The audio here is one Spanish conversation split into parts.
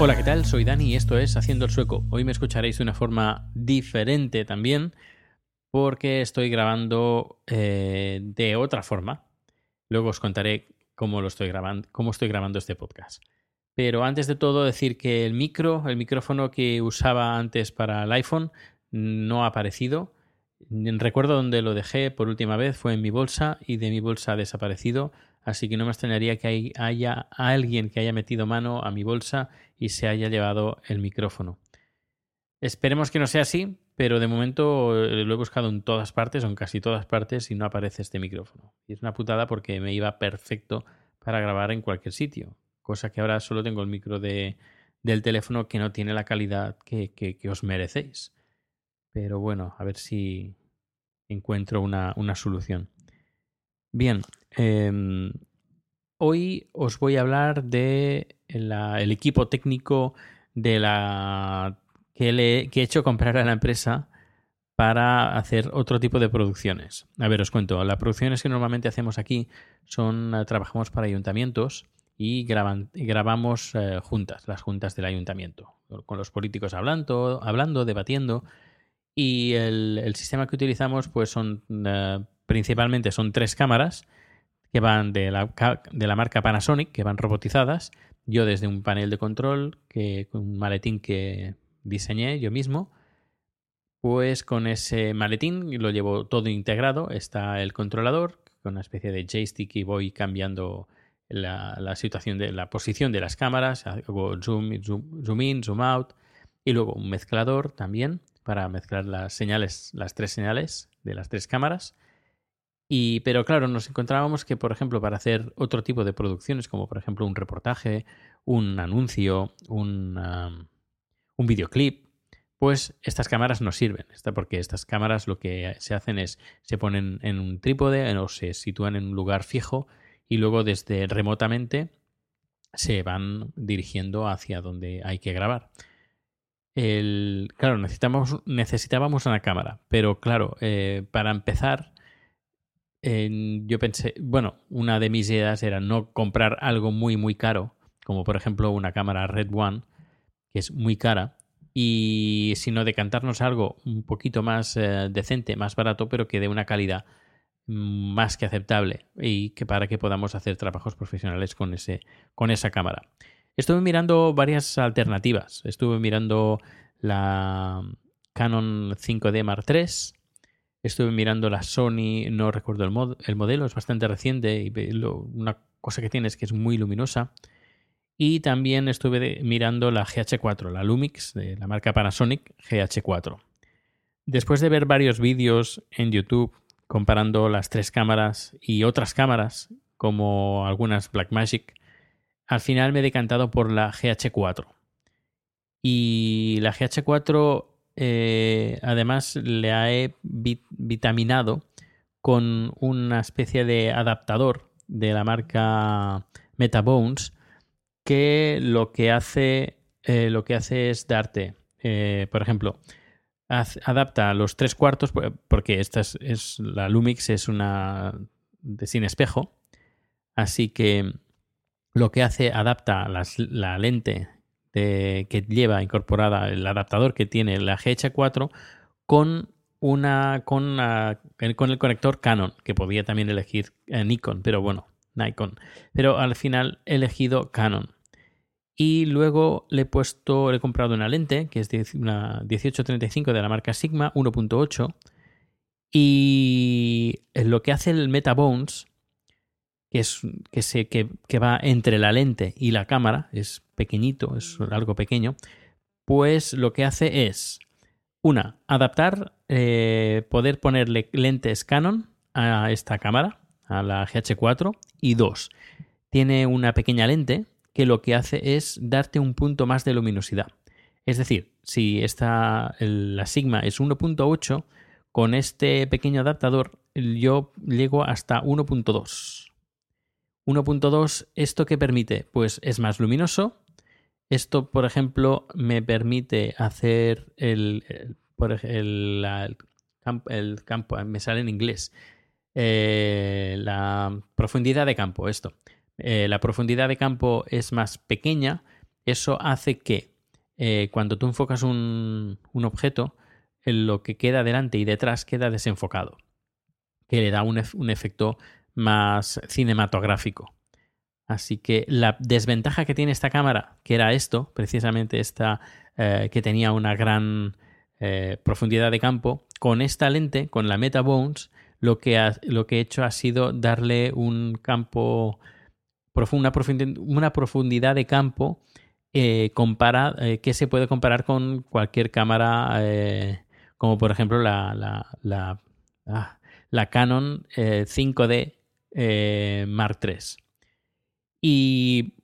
Hola, ¿qué tal? Soy Dani y esto es Haciendo el Sueco. Hoy me escucharéis de una forma diferente también porque estoy grabando eh, de otra forma. Luego os contaré cómo lo estoy grabando, cómo estoy grabando este podcast. Pero antes de todo decir que el micro, el micrófono que usaba antes para el iPhone no ha aparecido. Recuerdo donde lo dejé por última vez, fue en mi bolsa y de mi bolsa ha desaparecido. Así que no me extrañaría que hay- haya alguien que haya metido mano a mi bolsa y se haya llevado el micrófono. Esperemos que no sea así, pero de momento eh, lo he buscado en todas partes, o en casi todas partes, y no aparece este micrófono. Y es una putada porque me iba perfecto para grabar en cualquier sitio. Cosa que ahora solo tengo el micro de, del teléfono que no tiene la calidad que, que- os merecéis. Pero bueno, a ver si encuentro una, una solución. Bien, em, hoy os voy a hablar de el equipo técnico de la que, le, he hecho comprar a la empresa para hacer otro tipo de producciones. A ver, os cuento. Las producciones que normalmente hacemos aquí son eh, trabajamos para ayuntamientos y, graban- grabamos eh, juntas, las juntas del ayuntamiento, con los políticos hablando, debatiendo. Y el, sistema que utilizamos, pues son eh, principalmente son tres cámaras que van de la, de la marca Panasonic, que van robotizadas. Yo desde un panel de control, que, un maletín que diseñé yo mismo, pues con ese maletín lo llevo todo integrado. Está el controlador, con una especie de joystick y voy cambiando la, situación de la posición de las cámaras. Hago zoom, in, zoom out. Y luego un mezclador también para mezclar las señales, las tres señales de las tres cámaras. Y, pero claro, nos encontrábamos que, por ejemplo, para hacer otro tipo de producciones, como por ejemplo un reportaje, un anuncio, un, un videoclip, pues estas cámaras no sirven. Porque estas cámaras lo que se hacen es se ponen en un trípode o se sitúan en un lugar fijo y luego desde remotamente se van dirigiendo hacia donde hay que grabar. El, claro, necesitábamos una cámara, pero claro, eh, para empezar, eh, yo pensé, bueno, una de mis ideas era no comprar algo muy, muy caro, como por ejemplo una cámara Red One, que es muy cara, y sino decantarnos algo un poquito más eh, decente, más barato, pero que dé una calidad mm, más que aceptable y que para que podamos hacer trabajos profesionales con, ese, con esa cámara. Estuve mirando varias alternativas. Estuve mirando la Canon 5D Mark III. Estuve mirando la Sony, no recuerdo el, mod- el modelo, es bastante reciente y una cosa que tiene es que es muy luminosa. Y también estuve mirando la GH4, la Lumix de la marca Panasonic GH4. Después de ver varios vídeos en YouTube comparando las tres cámaras y otras cámaras, como algunas Blackmagic, al final me he decantado por la GH4. Y la GH4, eh, además, le he vi- vitaminado con una especie de adaptador de la marca Metabones que lo que hace, eh, lo que hace es darte, eh, por ejemplo, adapta los tres cuartos, porque esta es, la Lumix es una de sin espejo, así que lo que hace adapta las- la lente que lleva incorporada el adaptador que tiene la GH4 con una con, ah, con el conector Canon, que podía también elegir eh, Nikon, pero bueno, Nikon. Pero al final he elegido Canon. Y luego le he puesto, le he comprado una lente que es una 1835 de la marca Sigma 1.8. Y lo que hace el Metabones, que es que, se, que va entre la lente y la cámara, es pequeñito, es algo pequeño, pues lo que hace es, una, adaptar, eh, poder ponerle lentes Canon a esta cámara, a la GH4, y dos, tiene una pequeña lente que lo que hace es darte un punto más de luminosidad. Es decir, si esta, la Sigma es 1.8, con este pequeño adaptador yo llego hasta 1.2. 1.2, ¿esto qué permite? Pues es más luminoso. Esto, por ejemplo, me permite hacer el, el- el campo, me sale en inglés, Eh, la profundidad de campo, esto. Eh, la profundidad de campo es más pequeña, eso hace que eh, cuando tú enfocas un, un objeto, lo que queda delante y detrás queda desenfocado, que le da un, un efecto más cinematográfico. Así que la desventaja que tiene esta cámara, que era esto, precisamente esta eh, que tenía una gran profundidad de campo, con esta lente, con la Metabones, lo que, ha- lo que he hecho ha sido darle un campo, una, profundi- una profundidad de campo eh, eh, que se puede comparar con cualquier cámara, eh, como por ejemplo la, ah, Canon eh, 5D eh, Mark III. Y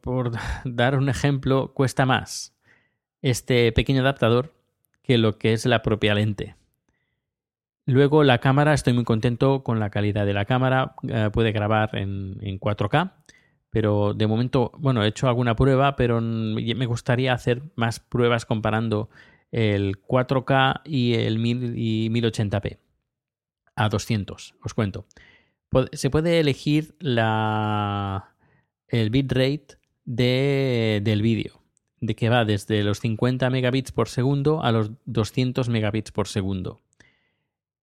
por dar un ejemplo, cuesta más este pequeño adaptador que lo que es la propia lente. Luego la cámara, estoy muy contento con la calidad de la cámara, eh, puede grabar en, en 4K, pero de momento, bueno, he hecho alguna prueba, pero me gustaría hacer más pruebas comparando el 4K y el 1000 y 1080p a 200, os cuento. Se puede elegir el bitrate de, del vídeo, de que va desde los 50 megabits por segundo a los 200 megabits por segundo.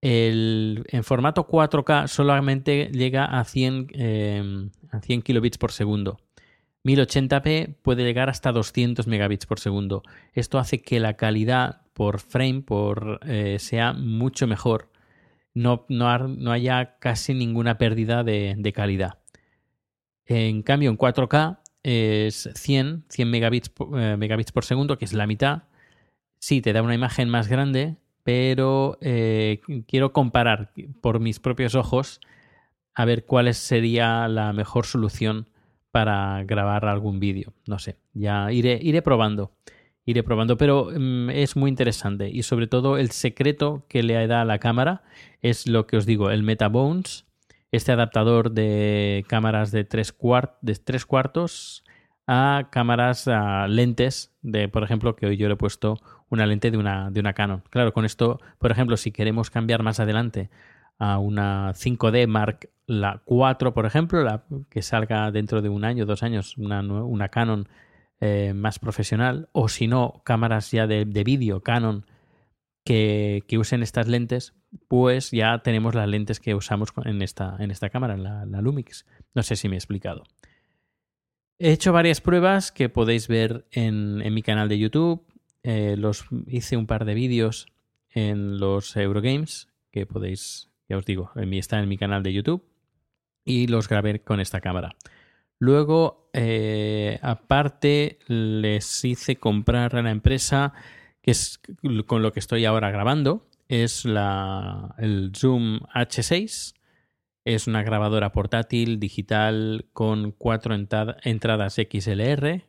En formato 4K solamente llega a 100, eh, a 100 kilobits por segundo. 1080p puede llegar hasta 200 megabits por segundo. Esto hace que la calidad por frame eh, sea mucho mejor. No, haya casi ninguna pérdida de, calidad. En cambio, en 4K es 100, 100 megabits, eh, megabits por segundo, que es la mitad. Sí, te da una imagen más grande, pero eh, quiero comparar por mis propios ojos a ver cuál sería la mejor solución para grabar algún vídeo. No sé, ya iré, iré probando. Iré probando, pero mm, es muy interesante y sobre todo el secreto que le da a la cámara es lo que os digo, el Metabones, este adaptador de cámaras de tres, cuartos a cámaras a lentes de, por ejemplo, que hoy yo le he puesto una lente de una, de una Canon. Claro, con esto, por ejemplo, si queremos cambiar más adelante a una 5D Mark la 4, por ejemplo, la, que salga dentro de un año, dos años, una, una Canon eh, más profesional, o si no, cámaras ya de, de vídeo Canon que, que usen estas lentes, pues ya tenemos las lentes que usamos en esta, en esta cámara, la, la Lumix. No sé si me he explicado. He hecho varias pruebas que podéis ver en, en mi canal de YouTube. Eh, los hice un par de vídeos en los Eurogames que podéis, ya os digo, en está en mi canal de YouTube y los grabé con esta cámara. Luego, eh, aparte, les hice comprar a la empresa, que es con lo que estoy ahora grabando, es la, el Zoom H6. Es una grabadora portátil digital con cuatro entrada- entradas XLR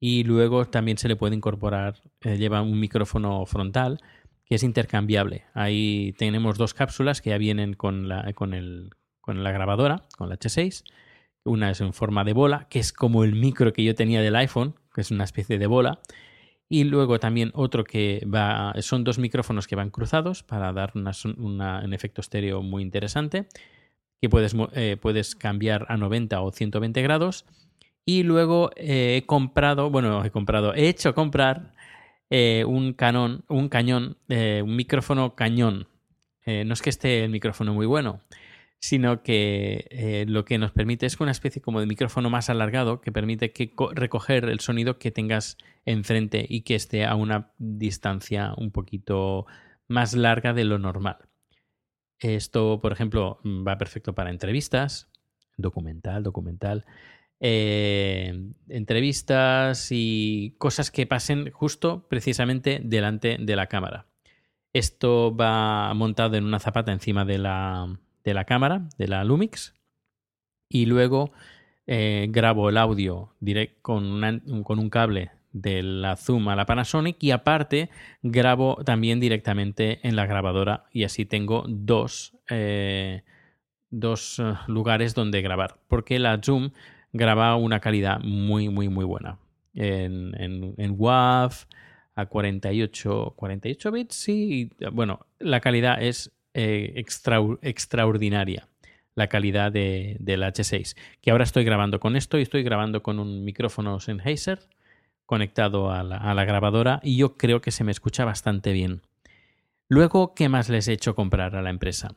y luego también se le puede incorporar, eh, lleva un micrófono frontal que es intercambiable. Ahí tenemos dos cápsulas que ya vienen con la, con el, con la grabadora, con la H6. Una es en forma de bola, que es como el micro que yo tenía del iPhone, que es una especie de bola. Y luego también otro que va, son dos micrófonos que van cruzados para dar un efecto estéreo muy interesante, que puedes, eh, puedes cambiar a 90 o 120 grados. Y luego eh, he comprado, bueno, he comprado, he hecho comprar eh, un canon, un cañón, eh, un micrófono cañón. No es que esté el micrófono muy bueno, sino que lo que nos permite es una especie como de micrófono más alargado que permite que recoger el sonido que tengas enfrente y que esté a una distancia un poquito más larga de lo normal. Esto, por ejemplo, va perfecto para entrevistas, documental, documental, eh, entrevistas y cosas que pasen justo precisamente delante de la cámara. Esto va montado en una zapata encima de la, de la cámara, de la Lumix, y luego eh, grabo el audio direct con, una, con un cable de la Zoom a la Panasonic y aparte grabo también directamente en la grabadora y así tengo dos, eh, dos lugares donde grabar porque la Zoom graba una calidad muy muy muy buena en, en, en WAV a 48, 48 bits sí bueno la calidad es eh, extra, extraordinaria la calidad de, del H6 que ahora estoy grabando con esto y estoy grabando con un micrófono Sennheiser conectado a la, a la, grabadora y yo creo que se me escucha bastante bien. Luego, ¿qué más les he hecho comprar a la empresa?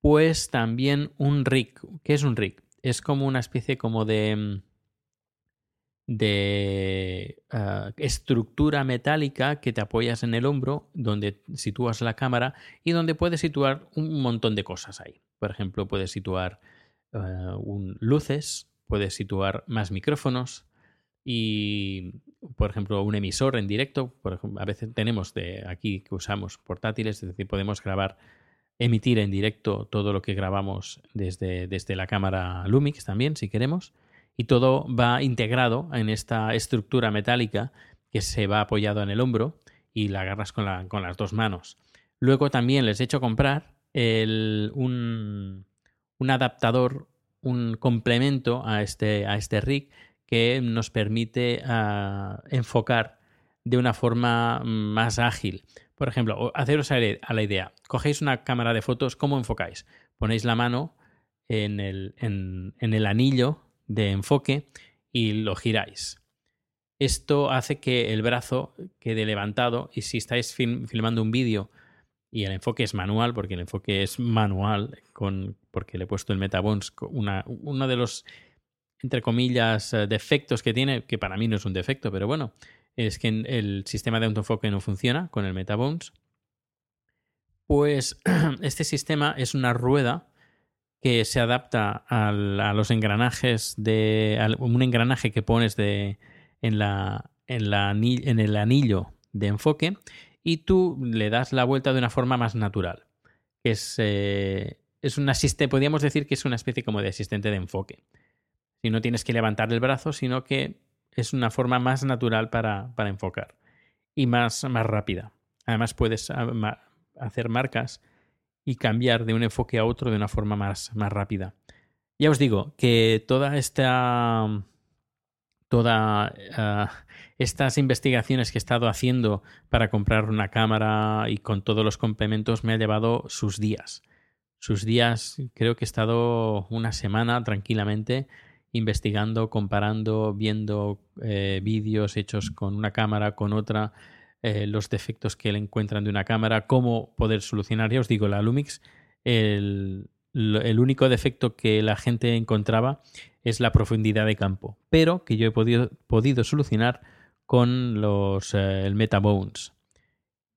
Pues también un rig. ¿Qué es un rig? Es como una especie como de de uh, estructura metálica que te apoyas en el hombro, donde sitúas la cámara y donde puedes situar un montón de cosas ahí. Por ejemplo, puedes situar un, luces, puedes situar más micrófonos, y, por ejemplo, un emisor en directo. A veces tenemos de aquí que usamos portátiles, es decir, podemos grabar, emitir en directo todo lo que grabamos desde, desde la cámara Lumix también, si queremos. Y todo va integrado en esta estructura metálica que se va apoyado en el hombro y la agarras con, la, con las dos manos. Luego también les he hecho comprar el, un, un adaptador, un complemento a este, a este rig que nos permite uh, enfocar de una forma más ágil. Por ejemplo, haceros a la idea, cogéis una cámara de fotos, ¿cómo enfocáis? Ponéis la mano en el, en, el anillo de enfoque y lo giráis. Esto hace que el brazo quede levantado y si estáis film, filmando un vídeo y el enfoque es manual, porque el enfoque es manual, con, porque le he puesto el Metabones, una, uno de los entre comillas, eh, defectos que tiene, que para mí no es un defecto, pero bueno, es que el sistema de autoenfoque no funciona con el Metabones. Pues este sistema es una rueda que se adapta a los engranajes de. Un engranaje que pones en, el anillo de enfoque y tú le das la vuelta de una forma más natural. Es, eh, es un asistente, podríamos decir que es una especie como de asistente de enfoque y no tienes que levantar el brazo, sino que es una forma más natural para, para enfocar y más, más rápida. Además puedes hacer marcas y cambiar de un enfoque a otro de una forma más, más rápida. Ya os digo que toda esta todas uh, estas investigaciones que he estado haciendo para comprar una cámara y con todos los complementos me ha llevado sus días. Sus días, creo que he estado una semana tranquilamente investigando, comparando, viendo eh, vídeos hechos con una cámara, con otra, eh, los defectos que le encuentran de una cámara, cómo poder solucionar. Ya os digo, la Lumix, el, único defecto que la gente encontraba es la profundidad de campo, pero que yo he podido, podido solucionar con los, eh, el MetaBones.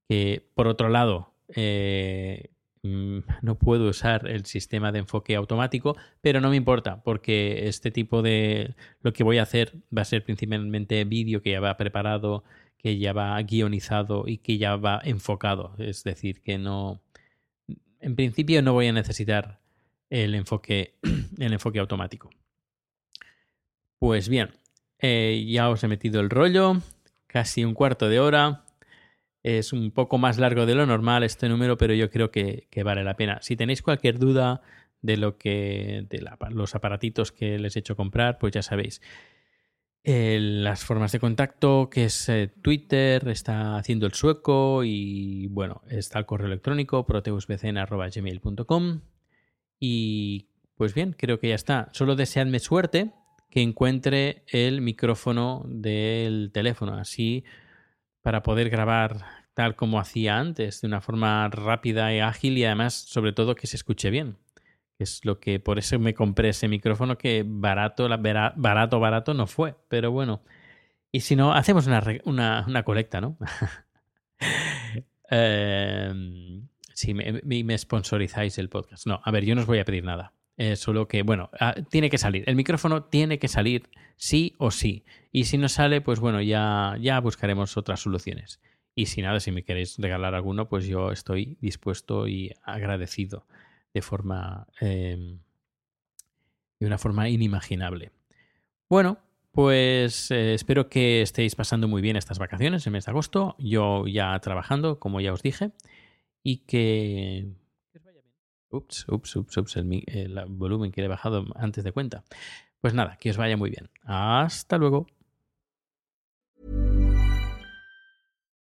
Que por otro lado, eh, no puedo usar el sistema de enfoque automático, pero no me importa porque este tipo de lo que voy a hacer va a ser principalmente vídeo que ya va preparado, que ya va guionizado y que ya va enfocado. Es decir, que no, en principio no voy a necesitar el enfoque, el enfoque automático. Pues bien, eh, ya os he metido el rollo, casi un cuarto de hora. Es un poco más largo de lo normal este número, pero yo creo que, vale la pena. Si tenéis cualquier duda de lo que. de los aparatitos que les he hecho comprar, pues ya sabéis. las formas de contacto, que es eh, Twitter, está haciendo el sueco y bueno, está el correo electrónico proteusbcn.gmail.com y pues bien, creo que ya está. Solo deseadme suerte que encuentre el micrófono del teléfono, así para poder grabar tal como hacía antes, de una forma rápida y ágil y además, sobre todo, que se escuche bien es lo que por eso me compré ese micrófono que barato, barato, barato no fue, pero bueno. Y si no, hacemos una, una, colecta, ¿no? eh, si me, me, sponsorizáis el podcast. No, a ver, yo no os voy a pedir nada. Solo que, bueno, ah, tiene que salir. El micrófono tiene que salir sí o sí. Y si no sale, pues bueno, ya, ya buscaremos otras soluciones. Y si nada, si me queréis regalar alguno, pues yo estoy dispuesto y agradecido de forma. Em, de una forma inimaginable. Bueno, pues eh, espero que estéis pasando muy bien estas vacaciones, en mes de agosto. Yo ya trabajando, como ya os dije. Y que. Ups, ups, ups, ups, el, el volumen que he bajado antes de cuenta. Pues nada, que os vaya muy bien. Hasta luego.